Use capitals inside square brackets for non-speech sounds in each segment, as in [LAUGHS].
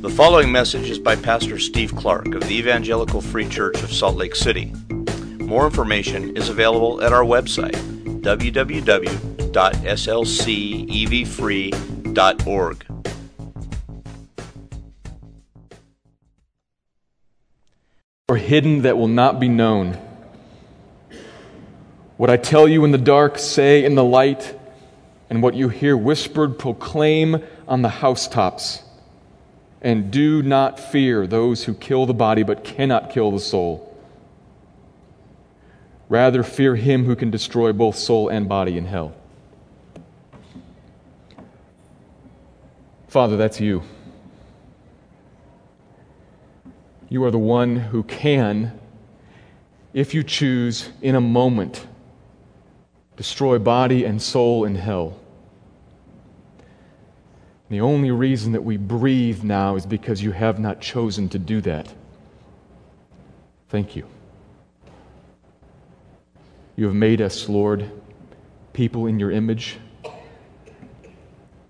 The following message is by Pastor Steve Clark of the Evangelical Free Church of Salt Lake City. More information is available at our website, www.slcevfree.org. Or hidden that will not be known. What I tell you in the dark, say in the light, and what you hear whispered, proclaim on the housetops. And do not fear those who kill the body but cannot kill the soul. Rather, fear him who can destroy both soul and body in hell. Father, that's you. You are the one who can, if you choose, in a moment, destroy body and soul in hell. The only reason that we breathe now is because you have not chosen to do that. Thank you. You have made us, Lord, people in your image.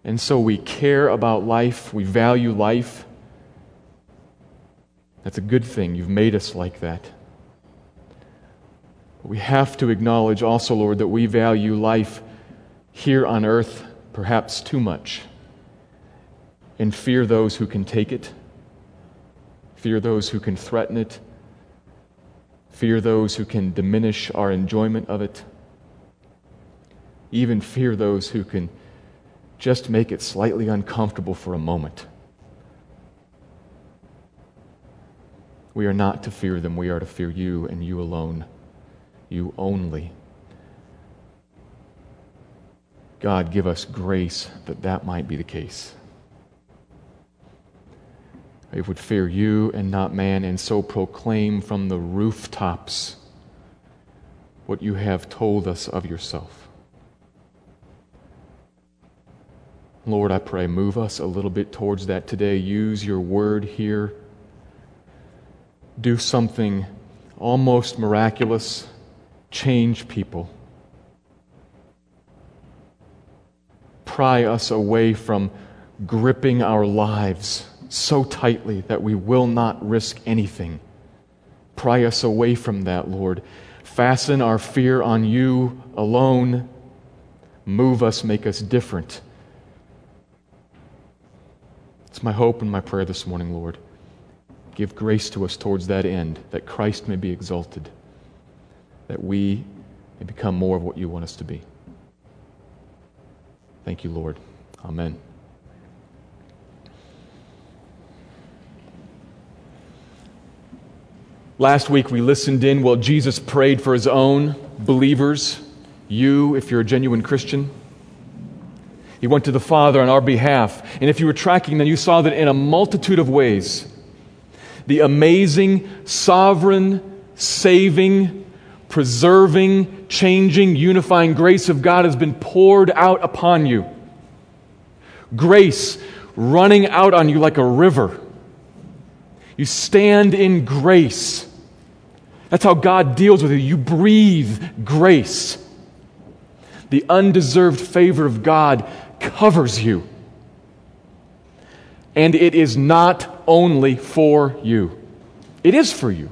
And so we care about life, we value life. That's a good thing. You've made us like that. We have to acknowledge also, Lord, that we value life here on earth perhaps too much and fear those who can take it, fear those who can threaten it, fear those who can diminish our enjoyment of it, even fear those who can just make it slightly uncomfortable for a moment. We are not to fear them, we are to fear you and you alone, you only. God, give us grace that that might be the case. It would fear you and not man, and so proclaim from the rooftops what you have told us of yourself. Lord, I pray, move us a little bit towards that today. Use your word here. Do something almost miraculous. Change people. Pry us away from gripping our lives so tightly that we will not risk anything. Pry us away from that, Lord. Fasten our fear on you alone. Move us, make us different. It's my hope and my prayer this morning, Lord. Give grace to us towards that end, that Christ may be exalted, that we may become more of what you want us to be. Thank you, Lord. Amen. Last week we listened in while Jesus prayed for his own believers, you, if you're a genuine Christian. He went to the Father on our behalf. And if you were tracking, then you saw that in a multitude of ways, the amazing, sovereign, saving, preserving, changing, unifying grace of God has been poured out upon you. Grace running out on you like a river. You stand in grace. That's how God deals with you. You breathe grace. The undeserved favor of God covers you. And it is not only for you, it is for you.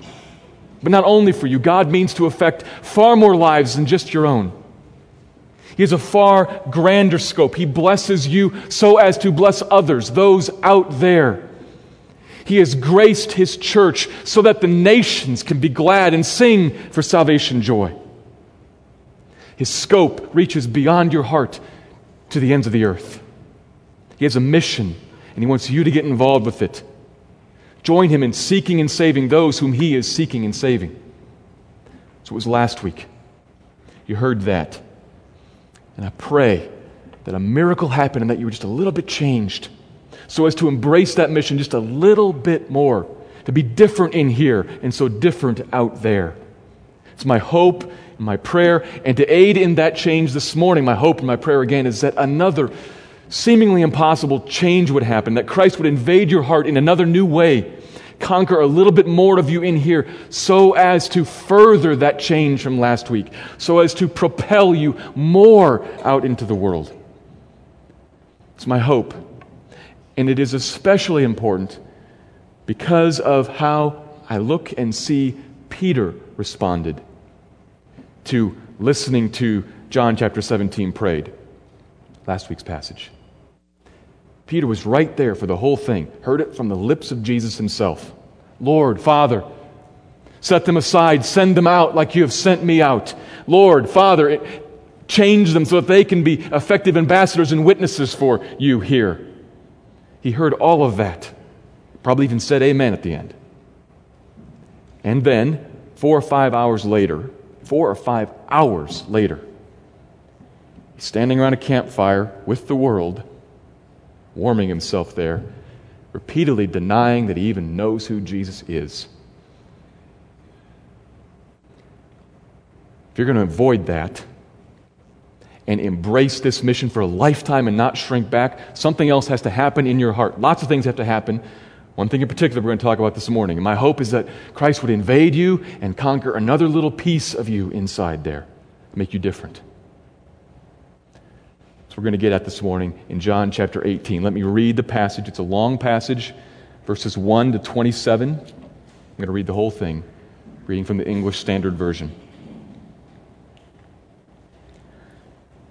But not only for you. God means to affect far more lives than just your own. He has a far grander scope. He blesses you so as to bless others, those out there. He has graced His church so that the nations can be glad and sing for salvation joy. His scope reaches beyond your heart to the ends of the earth. He has a mission, and He wants you to get involved with it. Join Him in seeking and saving those whom He is seeking and saving. So it was last week. You heard that. And I pray that a miracle happened and that you were just a little bit changed so as to embrace that mission just a little bit more, to be different in here and so different out there. It's my hope and my prayer, and to aid in that change this morning, my hope and my prayer again is that another seemingly impossible change would happen, that Christ would invade your heart in another new way, conquer a little bit more of you in here, so as to further that change from last week, so as to propel you more out into the world. It's my hope and it is especially important because of how I look and see Peter responded to listening to John chapter 17 prayed. Last week's passage. Peter was right there for the whole thing, heard it from the lips of Jesus himself. Lord, Father, set them aside, send them out like you have sent me out. Lord, Father, change them so that they can be effective ambassadors and witnesses for you here. He heard all of that. Probably even said amen at the end. And then, four or five hours later, four or five hours later, he's standing around a campfire with the world, warming himself there, repeatedly denying that he even knows who Jesus is. If you're going to avoid that and embrace this mission for a lifetime and not shrink back, something else has to happen in your heart. Lots of things have to happen. One thing in particular we're going to talk about this morning. My hope is that Christ would invade you and conquer another little piece of you inside there, make you different So we're going to get at this morning in John chapter 18. Let me read the passage. It's a long passage, verses 1 to 27. I'm going to read the whole thing, reading from the English Standard Version.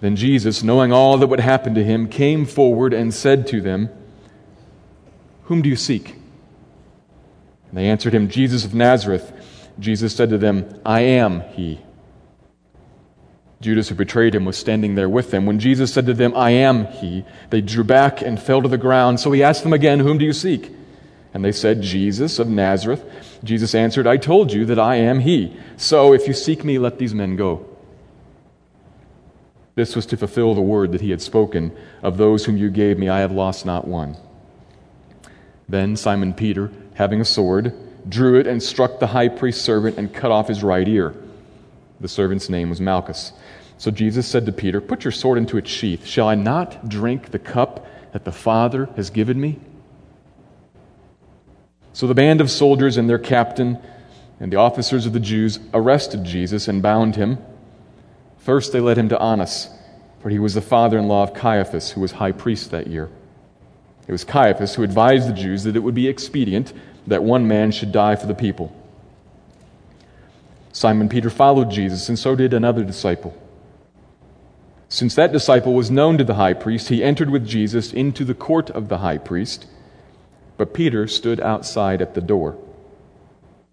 Then Jesus, knowing all that would happen to him, came forward and said to them, Whom do you seek? And they answered him, Jesus of Nazareth. Jesus said to them, I am he. Judas, who betrayed him, was standing there with them. When Jesus said to them, I am he, they drew back and fell to the ground. So he asked them again, Whom do you seek? And they said, Jesus of Nazareth. Jesus answered, I told you that I am he. So if you seek me, let these men go. This was to fulfill the word that he had spoken Of those whom you gave me, I have lost not one. Then Simon Peter, having a sword, drew it and struck the high priest's servant and cut off his right ear. The servant's name was Malchus. So Jesus said to Peter, Put your sword into its sheath. Shall I not drink the cup that the Father has given me? So the band of soldiers and their captain and the officers of the Jews arrested Jesus and bound him. First, they led him to Annas, for he was the father in law of Caiaphas, who was high priest that year. It was Caiaphas who advised the Jews that it would be expedient that one man should die for the people. Simon Peter followed Jesus, and so did another disciple. Since that disciple was known to the high priest, he entered with Jesus into the court of the high priest, but Peter stood outside at the door.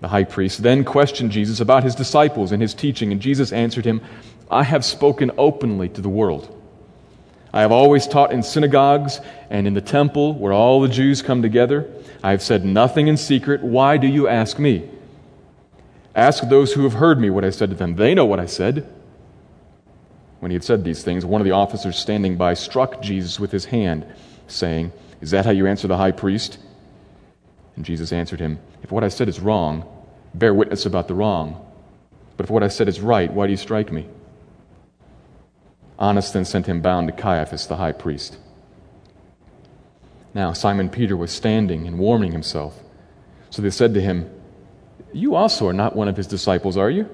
The high priest then questioned Jesus about his disciples and his teaching, and Jesus answered him, I have spoken openly to the world. I have always taught in synagogues and in the temple where all the Jews come together. I have said nothing in secret. Why do you ask me? Ask those who have heard me what I said to them. They know what I said. When he had said these things, one of the officers standing by struck Jesus with his hand, saying, Is that how you answer the high priest? And Jesus answered him, If what I said is wrong, bear witness about the wrong. But if what I said is right, why do you strike me? Annas then sent him bound to Caiaphas, the high priest. Now Simon Peter was standing and warming himself. So they said to him, you also are not one of his disciples, are you?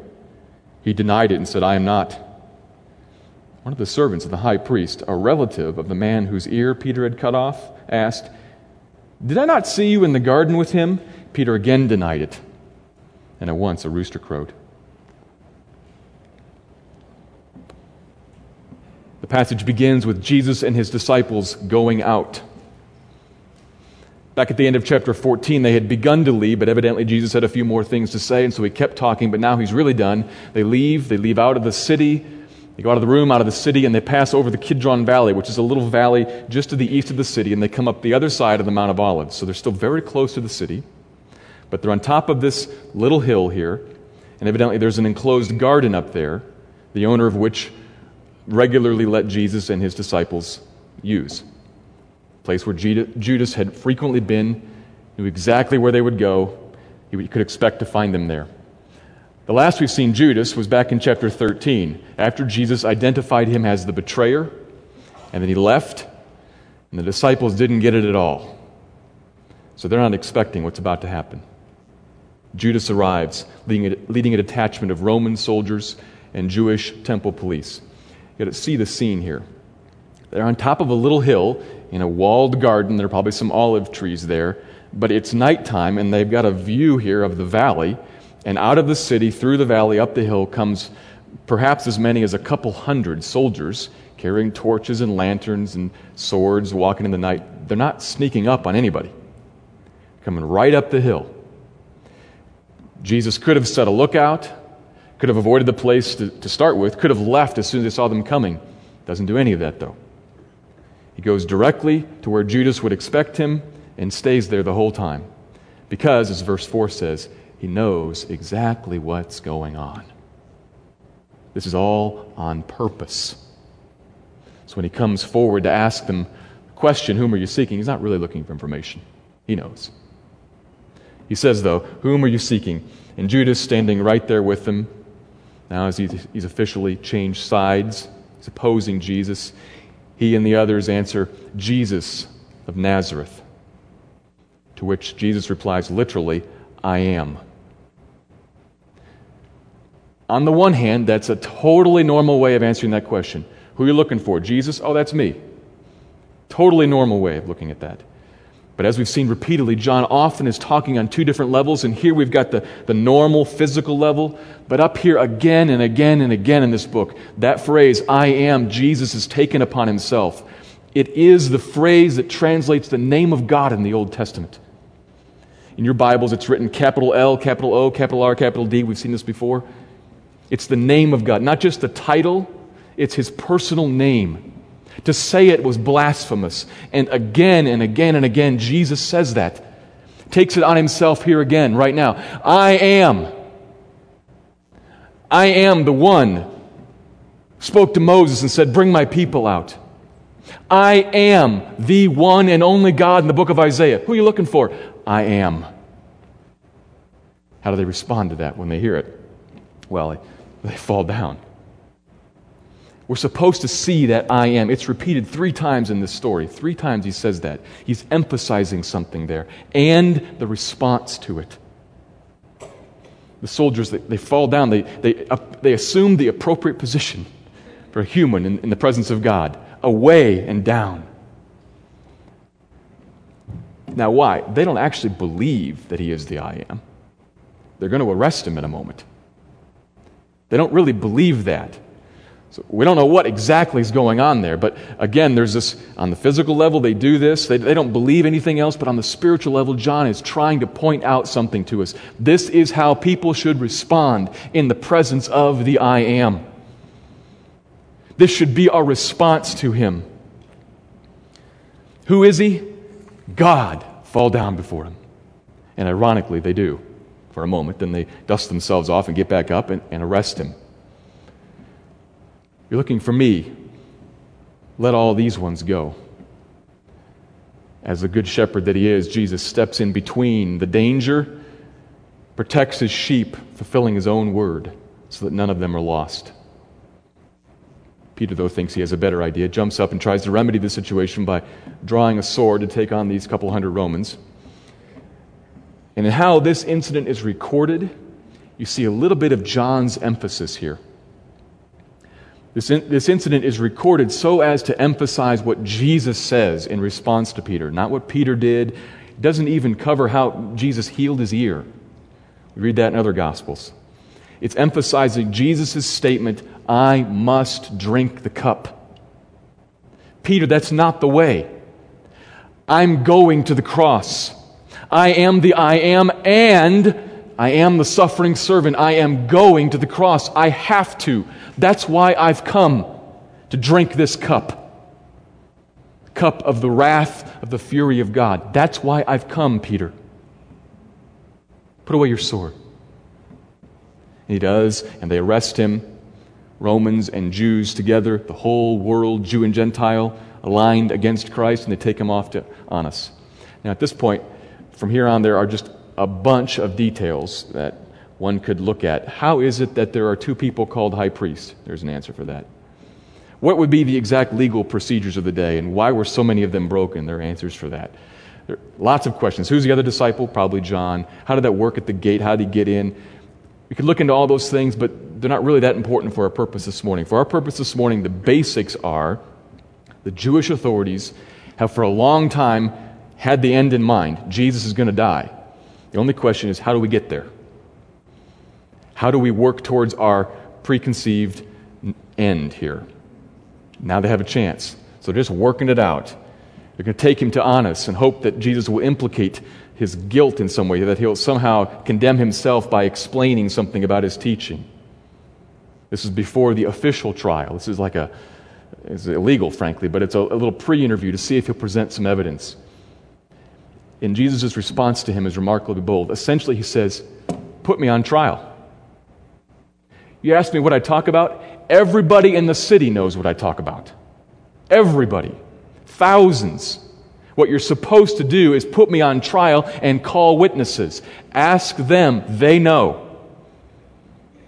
He denied it and said, I am not. One of the servants of the high priest, a relative of the man whose ear Peter had cut off, asked, Did I not see you in the garden with him? Peter again denied it. And at once a rooster crowed. The passage begins with Jesus and his disciples going out. Back at the end of chapter 14, they had begun to leave, but evidently Jesus had a few more things to say, and so he kept talking, but now he's really done. They leave, they leave out of the city, they go out of the room, out of the city, and they pass over the Kidron Valley, which is a little valley just to the east of the city, and they come up the other side of the Mount of Olives. So they're still very close to the city, but they're on top of this little hill here, and evidently there's an enclosed garden up there, the owner of which regularly let Jesus and his disciples use. A place where Judas had frequently been, knew exactly where they would go, he could expect to find them there. The last we've seen Judas was back in chapter 13, after Jesus identified him as the betrayer, and then he left, and the disciples didn't get it at all. So they're not expecting what's about to happen. Judas arrives, leading a, leading a detachment of Roman soldiers and Jewish temple police. You got to see the scene here. They're on top of a little hill in a walled garden. There are probably some olive trees there, but it's nighttime, and they've got a view here of the valley and out of the city, through the valley, up the hill, comes perhaps as many as a couple hundred soldiers carrying torches and lanterns and swords, walking in the night. They're not sneaking up on anybody, coming right up the hill. Jesus could have set a lookout, could have avoided the place to, to start with, could have left as soon as he saw them coming. Doesn't do any of that, though. He goes directly to where Judas would expect him and stays there the whole time. Because, as verse 4 says, he knows exactly what's going on. This is all on purpose. So when he comes forward to ask them, the question, Whom are you seeking? He's not really looking for information. He knows. He says, though, Whom are you seeking? And Judas standing right there with them. Now, as he's officially changed sides, he's opposing Jesus. He and the others answer, Jesus of Nazareth. To which Jesus replies literally, I am. On the one hand, that's a totally normal way of answering that question. Who are you looking for? Jesus? Oh, that's me. Totally normal way of looking at that. But as we've seen repeatedly, John often is talking on two different levels, and here we've got the, the normal physical level, but up here again and again and again in this book, that phrase, I am, Jesus is taken upon himself. It is the phrase that translates the name of God in the Old Testament. In your Bibles, it's written capital L, capital O, capital R, capital D. We've seen this before. It's the name of God, not just the title, it's his personal name. To say it was blasphemous. And again and again and again, Jesus says that. Takes it on himself here again, right now. I am. I am the one. Spoke to Moses and said, Bring my people out. I am the one and only God in the book of Isaiah. Who are you looking for? I am. How do they respond to that when they hear it? Well, they fall down. We're supposed to see that I am. It's repeated three times in this story. Three times he says that. He's emphasizing something there and the response to it. The soldiers, they, they fall down. They, they, uh, they assume the appropriate position for a human in, in the presence of God away and down. Now, why? They don't actually believe that he is the I am. They're going to arrest him in a moment. They don't really believe that. So we don't know what exactly is going on there. But again, there's this on the physical level, they do this. They, they don't believe anything else. But on the spiritual level, John is trying to point out something to us. This is how people should respond in the presence of the I am. This should be our response to him. Who is he? God. Fall down before him. And ironically, they do for a moment. Then they dust themselves off and get back up and, and arrest him. You're looking for me. Let all these ones go. As the good shepherd that he is, Jesus steps in between the danger, protects his sheep, fulfilling his own word so that none of them are lost. Peter, though, thinks he has a better idea, jumps up and tries to remedy the situation by drawing a sword to take on these couple hundred Romans. And in how this incident is recorded, you see a little bit of John's emphasis here. This, in, this incident is recorded so as to emphasize what Jesus says in response to Peter, not what Peter did. It doesn't even cover how Jesus healed his ear. We read that in other Gospels. It's emphasizing Jesus' statement, I must drink the cup. Peter, that's not the way. I'm going to the cross. I am the I am, and I am the suffering servant. I am going to the cross. I have to. That's why I've come to drink this cup cup of the wrath of the fury of God. That's why I've come, Peter. Put away your sword. And he does, and they arrest him. Romans and Jews together, the whole world, Jew and Gentile, aligned against Christ, and they take him off to Annas. Now, at this point, from here on, there are just a bunch of details that one could look at. How is it that there are two people called high priests? There's an answer for that. What would be the exact legal procedures of the day, and why were so many of them broken? There are answers for that. There lots of questions. Who's the other disciple? Probably John. How did that work at the gate? How did he get in? We could look into all those things, but they're not really that important for our purpose this morning. For our purpose this morning, the basics are the Jewish authorities have for a long time had the end in mind. Jesus is going to die. The only question is how do we get there? How do we work towards our preconceived end here? Now they have a chance. So they're just working it out. They're going to take him to Annas and hope that Jesus will implicate his guilt in some way, that he'll somehow condemn himself by explaining something about his teaching. This is before the official trial. This is like a, it's illegal, frankly, but it's a, a little pre interview to see if he'll present some evidence. And Jesus' response to him is remarkably bold. Essentially, he says, Put me on trial. You ask me what I talk about? Everybody in the city knows what I talk about. Everybody. Thousands. What you're supposed to do is put me on trial and call witnesses. Ask them. They know.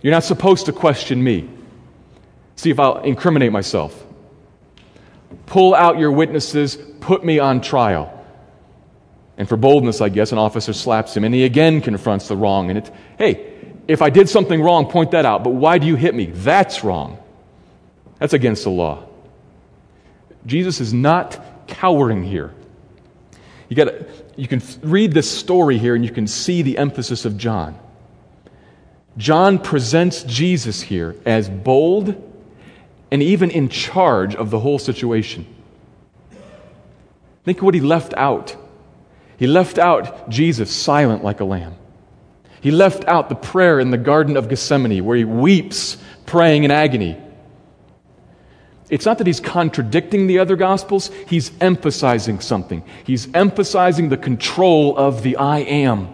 You're not supposed to question me. See if I'll incriminate myself. Pull out your witnesses. Put me on trial. And for boldness, I guess, an officer slaps him and he again confronts the wrong. And it's, hey, if I did something wrong, point that out. But why do you hit me? That's wrong. That's against the law. Jesus is not cowering here. You, gotta, you can read this story here and you can see the emphasis of John. John presents Jesus here as bold and even in charge of the whole situation. Think of what he left out. He left out Jesus silent like a lamb. He left out the prayer in the Garden of Gethsemane where he weeps, praying in agony. It's not that he's contradicting the other gospels, he's emphasizing something. He's emphasizing the control of the I am.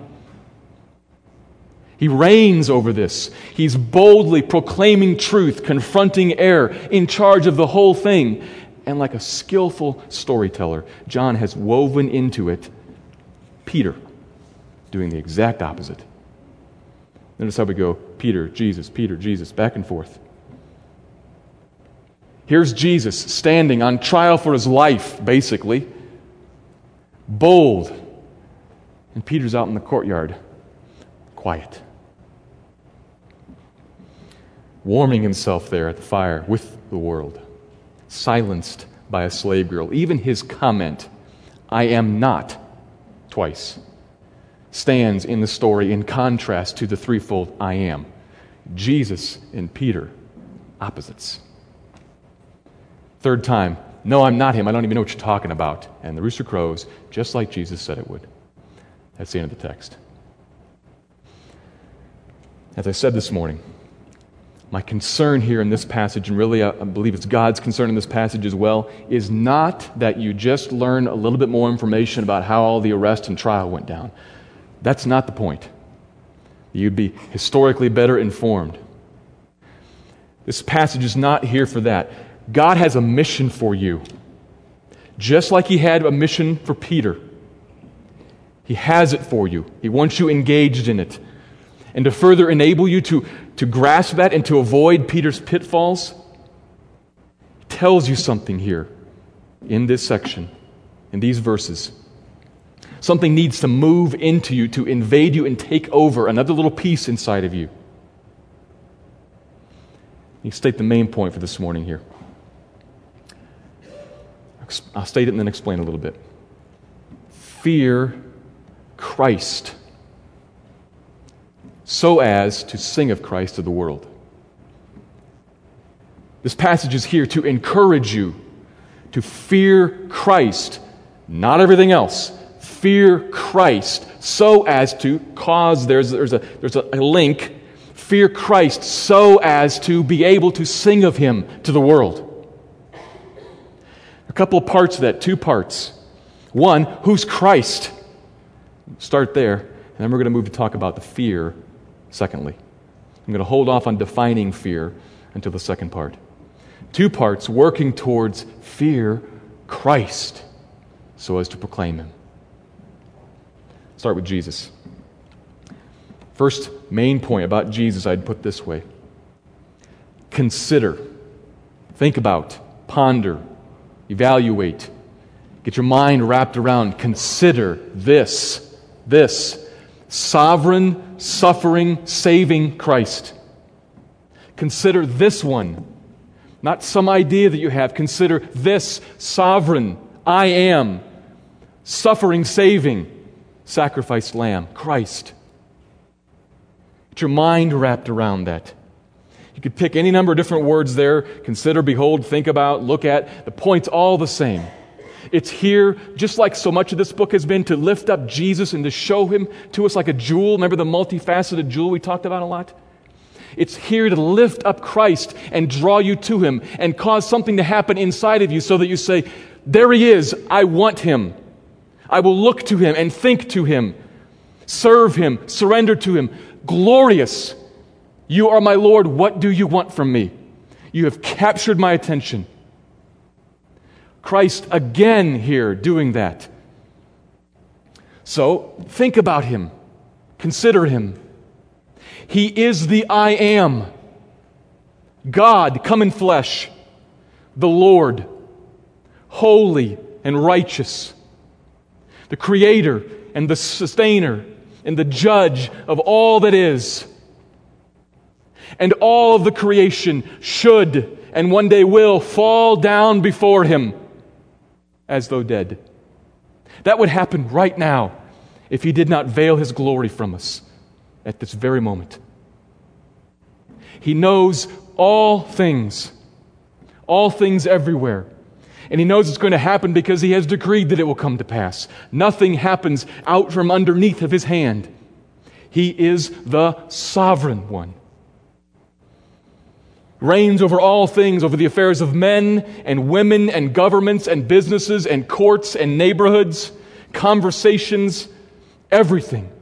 He reigns over this. He's boldly proclaiming truth, confronting error, in charge of the whole thing. And like a skillful storyteller, John has woven into it Peter doing the exact opposite. Notice how we go Peter, Jesus, Peter, Jesus, back and forth. Here's Jesus standing on trial for his life, basically, bold. And Peter's out in the courtyard, quiet, warming himself there at the fire with the world, silenced by a slave girl. Even his comment, I am not, twice stands in the story in contrast to the threefold I am. Jesus and Peter, opposites. Third time, no, I'm not him. I don't even know what you're talking about. And the rooster crows just like Jesus said it would. That's the end of the text. As I said this morning, my concern here in this passage, and really uh, I believe it's God's concern in this passage as well, is not that you just learn a little bit more information about how all the arrest and trial went down. That's not the point. You'd be historically better informed. This passage is not here for that. God has a mission for you, just like He had a mission for Peter. He has it for you, He wants you engaged in it. And to further enable you to, to grasp that and to avoid Peter's pitfalls, tells you something here in this section, in these verses. Something needs to move into you, to invade you and take over another little piece inside of you. You state the main point for this morning here. I'll state it and then explain a little bit. Fear Christ so as to sing of Christ to the world. This passage is here to encourage you to fear Christ not everything else. Fear Christ so as to cause, there's, there's, a, there's a, a link. Fear Christ so as to be able to sing of him to the world. A couple of parts of that, two parts. One, who's Christ? Start there, and then we're going to move to talk about the fear, secondly. I'm going to hold off on defining fear until the second part. Two parts working towards fear Christ so as to proclaim him. Start with Jesus. First main point about Jesus I'd put this way consider, think about, ponder, evaluate, get your mind wrapped around, consider this, this sovereign, suffering, saving Christ. Consider this one, not some idea that you have. Consider this sovereign, I am, suffering, saving, sacrificed lamb, Christ. Get your mind wrapped around that. You could pick any number of different words there consider, behold, think about, look at. The point's all the same. It's here, just like so much of this book has been, to lift up Jesus and to show him to us like a jewel. Remember the multifaceted jewel we talked about a lot? It's here to lift up Christ and draw you to him and cause something to happen inside of you so that you say, There he is. I want him. I will look to him and think to him, serve him, surrender to him. Glorious. You are my Lord. What do you want from me? You have captured my attention. Christ again here doing that. So think about him, consider him. He is the I am. God come in flesh, the Lord, holy and righteous, the creator and the sustainer and the judge of all that is. And all of the creation should and one day will fall down before him as though dead. That would happen right now if he did not veil his glory from us at this very moment. He knows all things, all things everywhere. And he knows it's going to happen because he has decreed that it will come to pass. Nothing happens out from underneath of his hand. He is the sovereign one. Reigns over all things, over the affairs of men and women and governments and businesses and courts and neighborhoods, conversations, everything.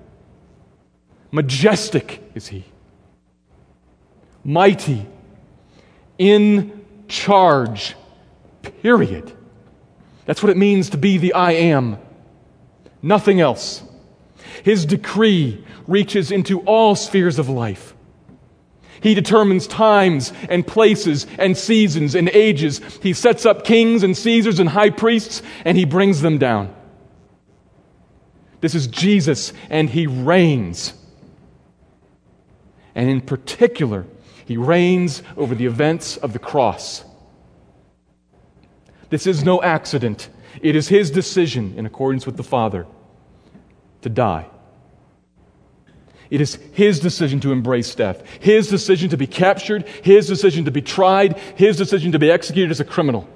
Majestic is he. Mighty. In charge. Period. That's what it means to be the I am. Nothing else. His decree reaches into all spheres of life. He determines times and places and seasons and ages. He sets up kings and Caesars and high priests and he brings them down. This is Jesus and he reigns. And in particular, he reigns over the events of the cross. This is no accident. It is his decision, in accordance with the Father, to die. It is his decision to embrace death, his decision to be captured, his decision to be tried, his decision to be executed as a criminal.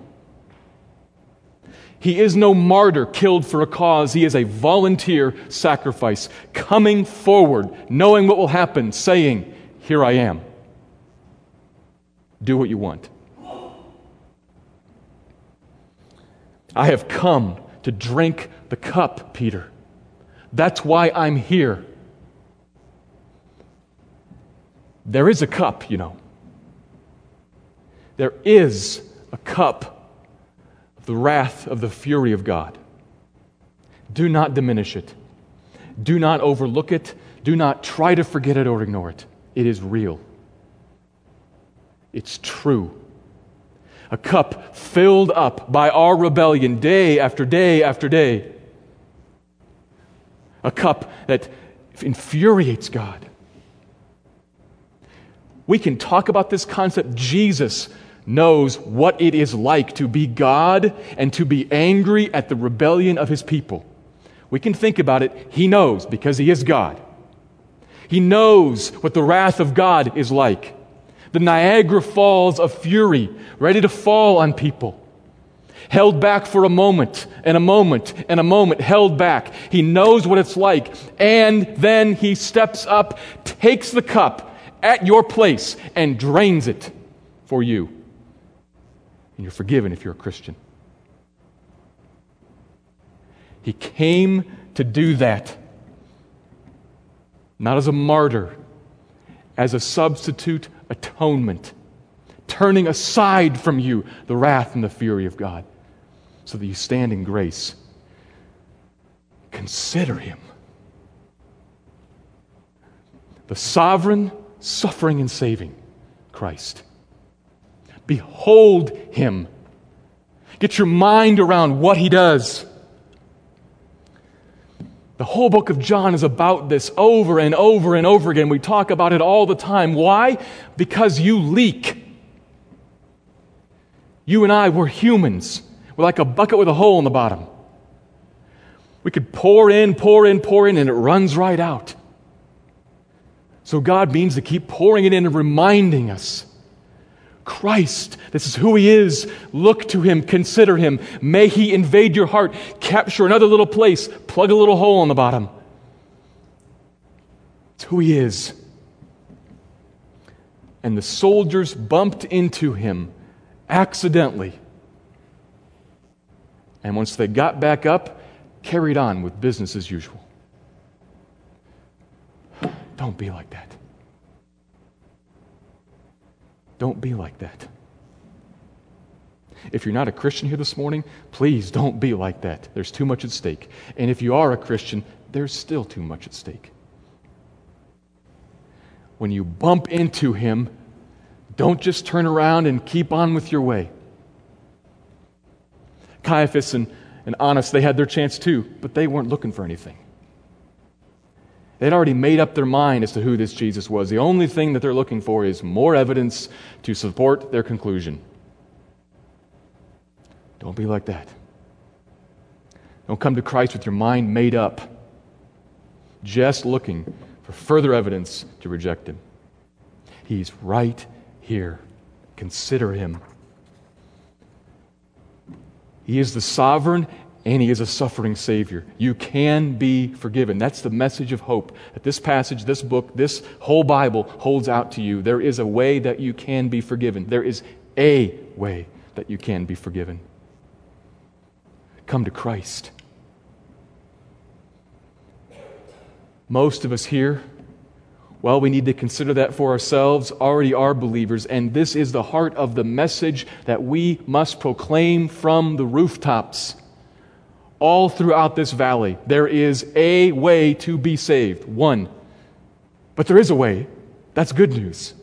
He is no martyr killed for a cause. He is a volunteer sacrifice, coming forward, knowing what will happen, saying, Here I am. Do what you want. I have come to drink the cup, Peter. That's why I'm here. There is a cup, you know. There is a cup of the wrath of the fury of God. Do not diminish it. Do not overlook it. Do not try to forget it or ignore it. It is real. It's true a cup filled up by our rebellion day after day after day. A cup that infuriates God. We can talk about this concept. Jesus knows what it is like to be God and to be angry at the rebellion of his people. We can think about it. He knows because he is God. He knows what the wrath of God is like the Niagara Falls of fury ready to fall on people. held back for a moment and a moment and a moment, held back. He knows what it's like. And then he steps up, takes the cup at your place, and drains it for you. And you're forgiven if you're a Christian. He came to do that, not as a martyr, as a substitute atonement, turning aside from you the wrath and the fury of God so that you stand in grace. Consider him. The sovereign, suffering, and saving Christ. Behold him. Get your mind around what he does. The whole book of John is about this over and over and over again. We talk about it all the time. Why? Because you leak. You and I, we're humans. We're like a bucket with a hole in the bottom. We could pour in, pour in, pour in, and it runs right out. So God means to keep pouring it in and reminding us Christ, this is who He is. Look to Him, consider Him. May He invade your heart, capture another little place, plug a little hole in the bottom. It's who He is. And the soldiers bumped into Him accidentally. And once they got back up, carried on with business as usual. Don't be like that. Don't be like that. If you're not a Christian here this morning, please don't be like that. There's too much at stake. And if you are a Christian, there's still too much at stake. When you bump into him, don't just turn around and keep on with your way. Caiaphas and, and Annas, they had their chance too, but they weren't looking for anything. They'd already made up their mind as to who this Jesus was. The only thing that they're looking for is more evidence to support their conclusion. Don't be like that. Don't come to Christ with your mind made up, just looking for further evidence to reject Him. He's right here. Consider Him. He is the sovereign and He is a suffering Savior. You can be forgiven. That's the message of hope that this passage, this book, this whole Bible holds out to you. There is a way that you can be forgiven. There is a way that you can be forgiven. Come to Christ. Most of us here, well, we need to consider that for ourselves, already are believers, and this is the heart of the message that we must proclaim from the rooftops. All throughout this valley, there is a way to be saved. One. But there is a way. That's good news.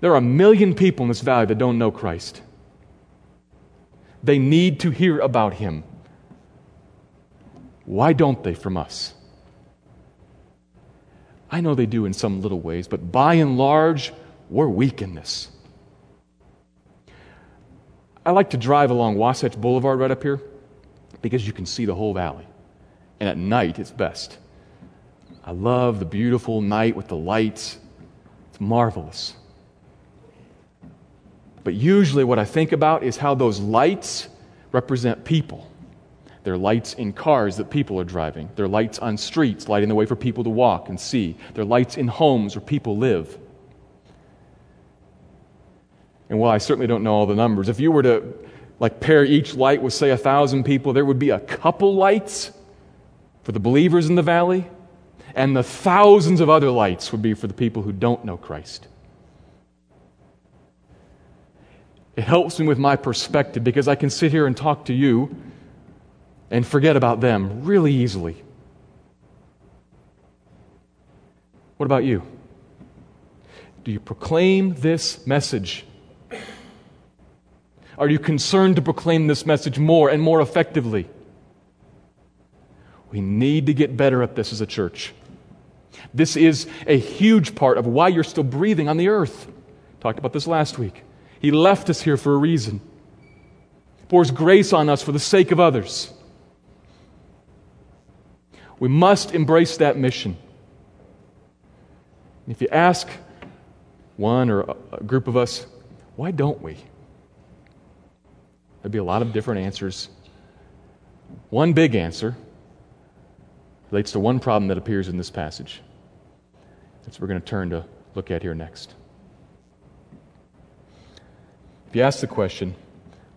There are a million people in this valley that don't know Christ. They need to hear about him. Why don't they from us? I know they do in some little ways, but by and large, we're weak in this. I like to drive along Wasatch Boulevard right up here because you can see the whole valley. And at night, it's best. I love the beautiful night with the lights, it's marvelous. But usually, what I think about is how those lights represent people. They're lights in cars that people are driving. They're lights on streets, lighting the way for people to walk and see. They're lights in homes where people live. And while I certainly don't know all the numbers, if you were to like pair each light with, say, a thousand people, there would be a couple lights for the believers in the valley, and the thousands of other lights would be for the people who don't know Christ. It helps me with my perspective because I can sit here and talk to you and forget about them really easily. What about you? Do you proclaim this message? Are you concerned to proclaim this message more and more effectively? We need to get better at this as a church. This is a huge part of why you're still breathing on the earth. Talked about this last week. He left us here for a reason. He Pours grace on us for the sake of others. We must embrace that mission. If you ask one or a group of us, Why don't we? There'd be a lot of different answers. One big answer relates to one problem that appears in this passage. That's what we're going to turn to look at here next. If you ask the question,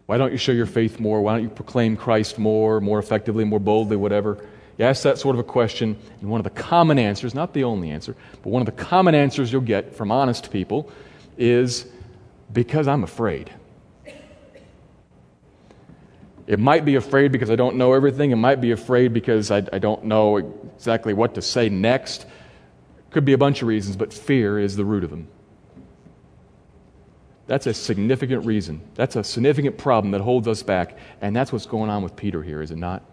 why don't you show your faith more? Why don't you proclaim Christ more, more effectively, more boldly, whatever? You ask that sort of a question, and one of the common answers, not the only answer, but one of the common answers you'll get from honest people is because I'm afraid. It might be afraid because I don't know everything. It might be afraid because I, I don't know exactly what to say next. Could be a bunch of reasons, but fear is the root of them. That's a significant reason. That's a significant problem that holds us back. And that's what's going on with Peter here, is it not?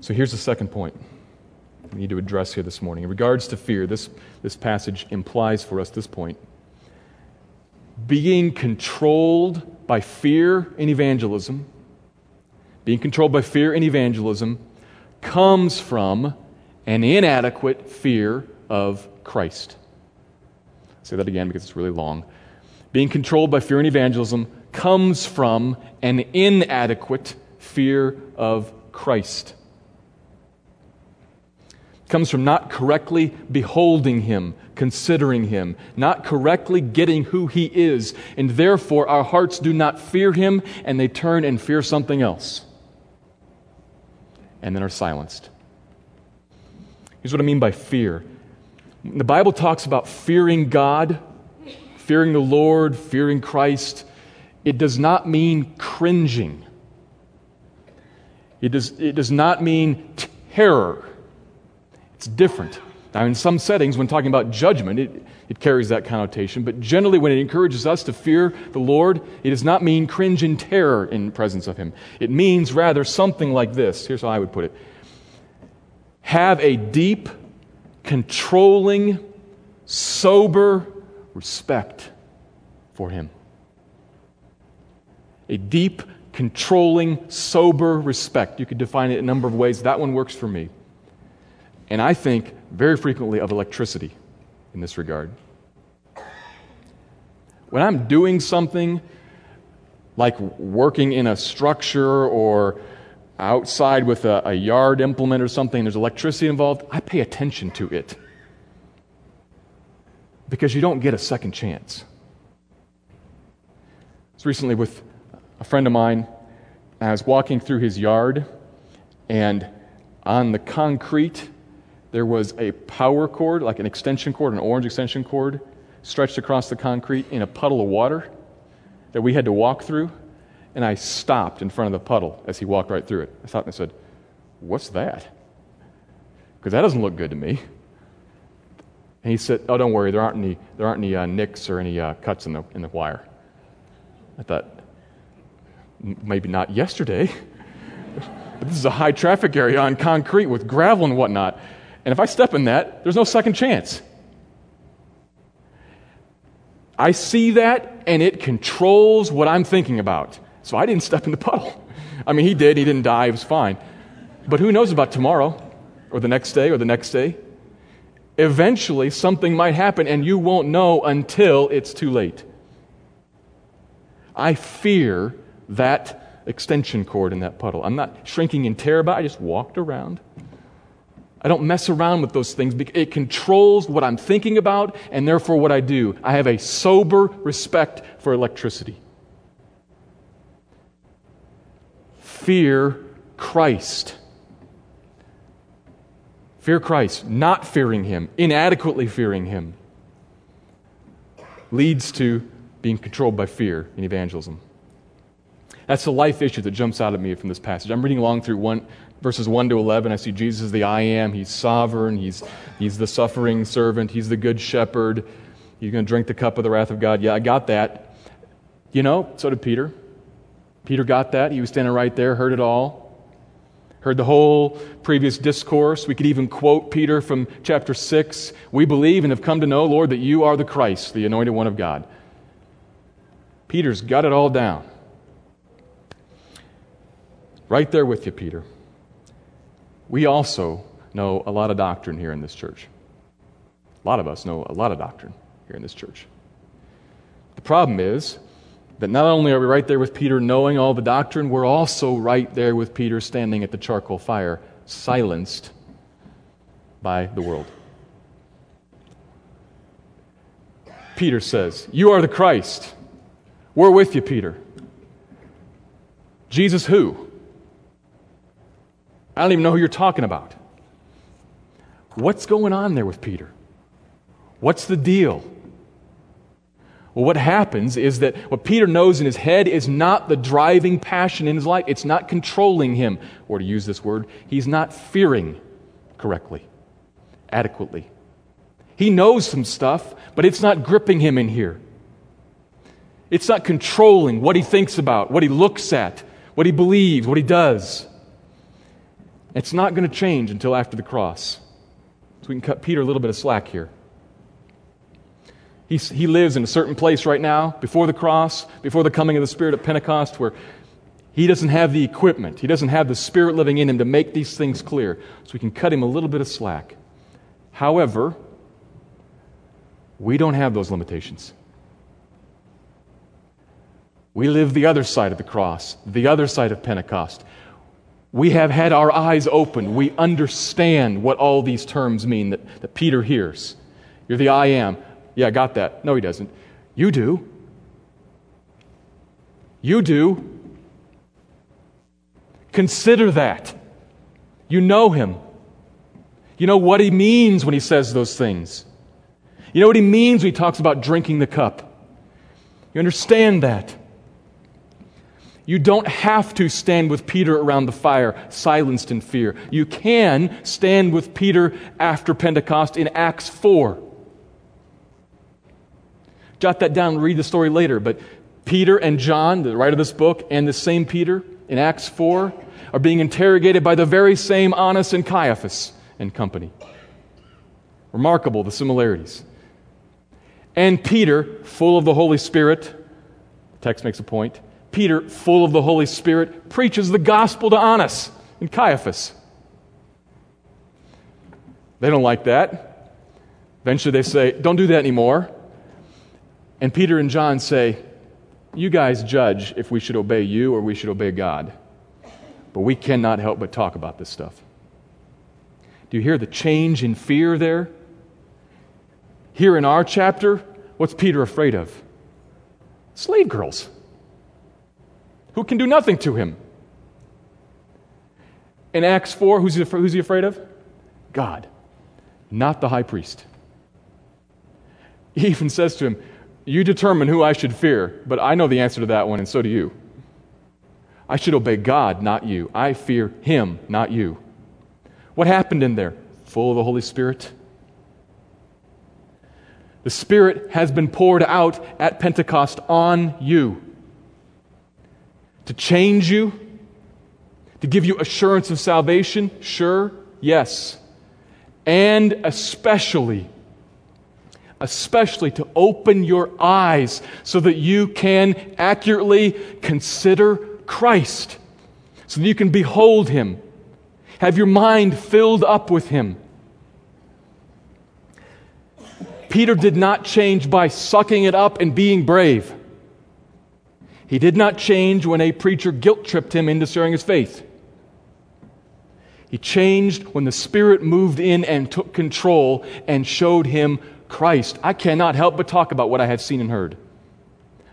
So here's the second point we need to address here this morning. In regards to fear, this, this passage implies for us this point. Being controlled by fear in evangelism, being controlled by fear in evangelism, comes from an inadequate fear of Christ. I'll say that again because it's really long. Being controlled by fear in evangelism comes from an inadequate fear of Christ comes from not correctly beholding him, considering him, not correctly getting who he is, and therefore our hearts do not fear him and they turn and fear something else and then are silenced. Here's what I mean by fear. The Bible talks about fearing God, fearing the Lord, fearing Christ, it does not mean cringing. It does, it does not mean terror. It's different. Now, in some settings, when talking about judgment, it, it carries that connotation, but generally, when it encourages us to fear the Lord, it does not mean cringe in terror in presence of Him. It means rather something like this. Here's how I would put it Have a deep, controlling, sober respect for Him. A deep, controlling, sober respect. You could define it a number of ways. That one works for me. And I think very frequently of electricity in this regard. When I'm doing something like working in a structure or outside with a, a, yard implement or something, there's electricity involved, I pay attention to it. Because you don't get a second chance. It's recently with a friend of mine. I was walking through his yard, and on the concrete there was a power cord, like an extension cord, an orange extension cord, stretched across the concrete in a puddle of water that we had to walk through. And I stopped in front of the puddle as he walked right through it. I stopped and said, What's that? Because that doesn't look good to me. And he said, Oh, don't worry, there aren't any, there aren't any uh, nicks or any uh, cuts in the, in the wire. I thought, maybe not yesterday, [LAUGHS] but this is a high traffic area on concrete with gravel and whatnot. And if I step in that, there's no second chance. I see that and it controls what I'm thinking about. So I didn't step in the puddle. [LAUGHS] I mean, he did, he didn't die, he was fine. But who knows about tomorrow or the next day or the next day? Eventually, something might happen and you won't know until it's too late. I fear that extension cord in that puddle. I'm not shrinking in terror it, I just walked around. I don't mess around with those things. It controls what I'm thinking about and therefore what I do. I have a sober respect for electricity. Fear Christ. Fear Christ, not fearing Him, inadequately fearing Him, leads to being controlled by fear in evangelism. That's the life issue that jumps out at me from this passage. I'm reading along through one, verses 1 to 11, I see Jesus the I am. He's sovereign. He's, he's the suffering servant. He's the good shepherd. He's going to drink the cup of the wrath of God. Yeah, I got that. You know, so did Peter. Peter got that. He was standing right there, heard it all. Heard the whole previous discourse. We could even quote Peter from chapter 6. We believe and have come to know, Lord, that you are the Christ, the anointed one of God. Peter's got it all down. Right there with you, Peter we also know a lot of doctrine here in this church. A lot of us know a lot of doctrine here in this church. The problem is that not only are we right there with Peter knowing all the doctrine, we're also right there with Peter standing at the charcoal fire, silenced by the world. Peter says, You are the Christ. We're with you, Peter. Jesus, who? I don't even know who you're talking about. What's going on there with Peter? What's the deal? Well, what happens is that what Peter knows in his head is not the driving passion in his life. It's not controlling him. Or to use this word, he's not fearing correctly, adequately. He knows some stuff, but it's not gripping him in here. It's not controlling what he thinks about, what he looks at, what he believes, what he does. It's not going to change until after the cross. So we can cut Peter a little bit of slack here. He's, he lives in a certain place right now, before the cross, before the coming of the Spirit at Pentecost, where he doesn't have the equipment, he doesn't have the Spirit living in him to make these things clear. So we can cut him a little bit of slack. However, we don't have those limitations. We live the other side of the cross, the other side of Pentecost. We have had our eyes opened. We understand what all these terms mean that, that Peter hears. You're the I am. Yeah, I got that. No, he doesn't. You do. You do. Consider that. You know him. You know what he means when he says those things. You know what he means when he talks about drinking the cup. You understand that. You don't have to stand with Peter around the fire, silenced in fear. You can stand with Peter after Pentecost in Acts 4 jot that down and read the story later. But Peter and John, the writer of this book, and the same Peter in Acts 4 are being interrogated by the very same Annas and Caiaphas and company. Remarkable, the similarities. And Peter, full of the Holy Spirit, the text makes a point, Peter, full of the Holy Spirit, preaches the gospel to Annas and Caiaphas. They don't like that. Eventually they say, Don't do that anymore. And Peter and John say, You guys judge if we should obey you or we should obey God. But we cannot help but talk about this stuff. Do you hear the change in fear there? Here in our chapter, what's Peter afraid of? Slave girls who can do nothing to him. In Acts 4, who's he, who's he afraid of? God, not the high priest. He even says to him, you determine who I should fear, but I know the answer to that one, and so do you. I should obey God, not you. I fear Him, not you. What happened in there? Full of the Holy Spirit? The Spirit has been poured out at Pentecost on you to change you, to give you assurance of salvation? Sure, yes. And especially especially to open your eyes so that you can accurately consider Christ, so that you can behold Him, have your mind filled up with Him. Peter did not change by sucking it up and being brave. He did not change when a preacher guilt tripped him into sharing his faith. He changed when the Spirit moved in and took control and showed him Christ, I cannot help but talk about what I have seen and heard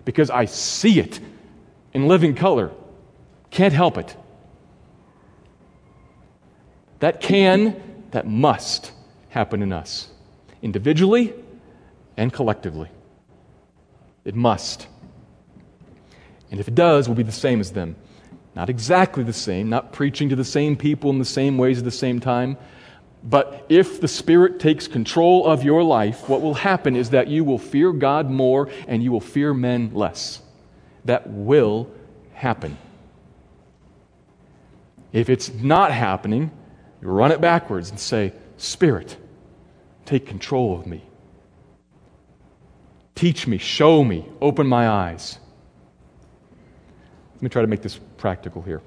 because I see it in living color. Can't help it. That can, that must happen in us, individually and collectively. It must. And if it does, we'll be the same as them. Not exactly the same, not preaching to the same people in the same ways at the same time, but if the Spirit takes control of your life, what will happen is that you will fear God more and you will fear men less. That will happen. If it's not happening, you run it backwards and say, Spirit, take control of me. Teach me, show me, open my eyes. Let me try to make this practical here.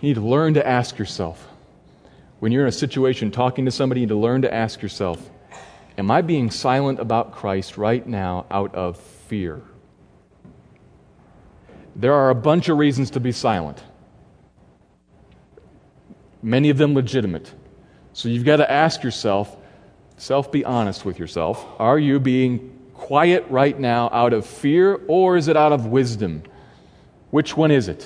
You need to learn to ask yourself when you're in a situation talking to somebody, you need to learn to ask yourself, Am I being silent about Christ right now out of fear? There are a bunch of reasons to be silent, many of them legitimate. So you've got to ask yourself, self be honest with yourself. Are you being quiet right now out of fear or is it out of wisdom? Which one is it?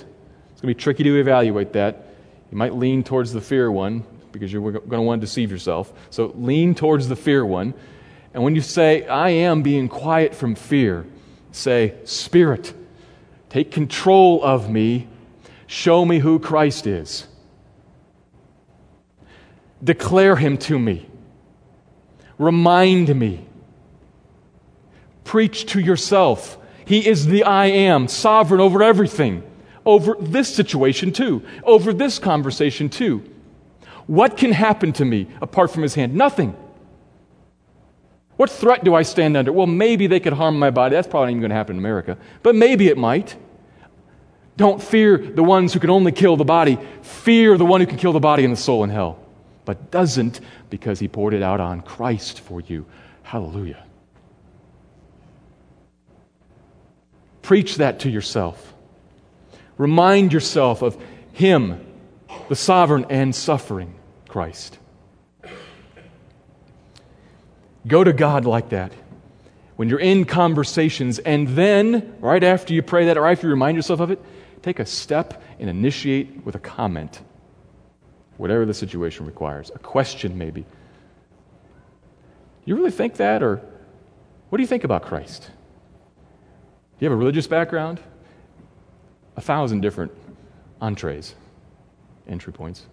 It's going to be tricky to evaluate that. You might lean towards the fear one because you're going to want to deceive yourself. So lean towards the fear one. And when you say, I am being quiet from fear, say, Spirit, take control of me. Show me who Christ is. Declare him to me. Remind me. Preach to yourself. He is the I am, sovereign over everything, over this situation too, over this conversation too. What can happen to me apart from his hand? Nothing. What threat do I stand under? Well, maybe they could harm my body. That's probably not even going to happen in America, but maybe it might. Don't fear the ones who can only kill the body. Fear the one who can kill the body and the soul in hell, but doesn't because he poured it out on Christ for you. Hallelujah. Preach that to yourself. Remind yourself of Him, the sovereign and suffering Christ. Go to God like that. When you're in conversations, and then, right after you pray that, or after you remind yourself of it, take a step and initiate with a comment, whatever the situation requires. A question, maybe. You really think that, or what do you think about Christ? You have a religious background? A thousand different entrees, entry points.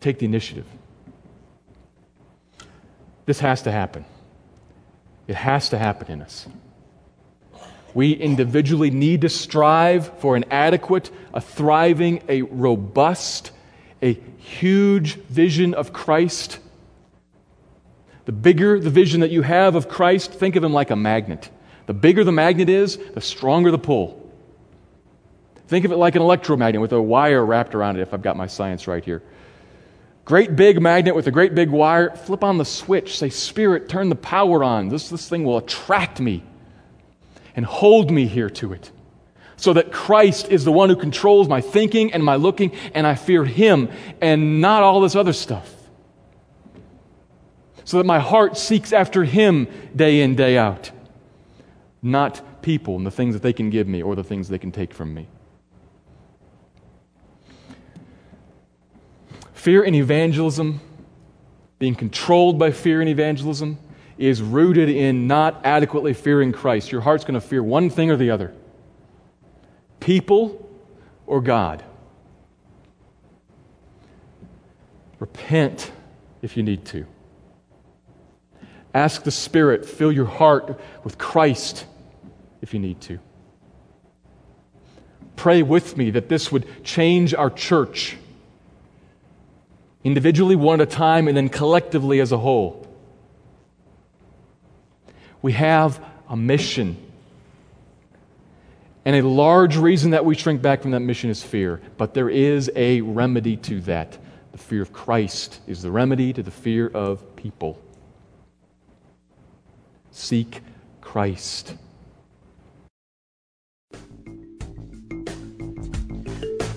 Take the initiative. This has to happen. It has to happen in us. We individually need to strive for an adequate, a thriving, a robust, a huge vision of Christ. The bigger the vision that you have of Christ, think of him like a magnet. The bigger the magnet is, the stronger the pull. Think of it like an electromagnet with a wire wrapped around it, if I've got my science right here. Great big magnet with a great big wire. Flip on the switch. Say, Spirit, turn the power on. This, this thing will attract me and hold me here to it. So that Christ is the one who controls my thinking and my looking, and I fear Him and not all this other stuff. So that my heart seeks after Him day in, day out, not people and the things that they can give me or the things they can take from me. Fear and evangelism, being controlled by fear and evangelism, is rooted in not adequately fearing Christ. Your heart's going to fear one thing or the other people or God. Repent if you need to. Ask the Spirit, fill your heart with Christ if you need to. Pray with me that this would change our church individually, one at a time, and then collectively as a whole. We have a mission. And a large reason that we shrink back from that mission is fear. But there is a remedy to that. The fear of Christ is the remedy to the fear of people. Seek Christ.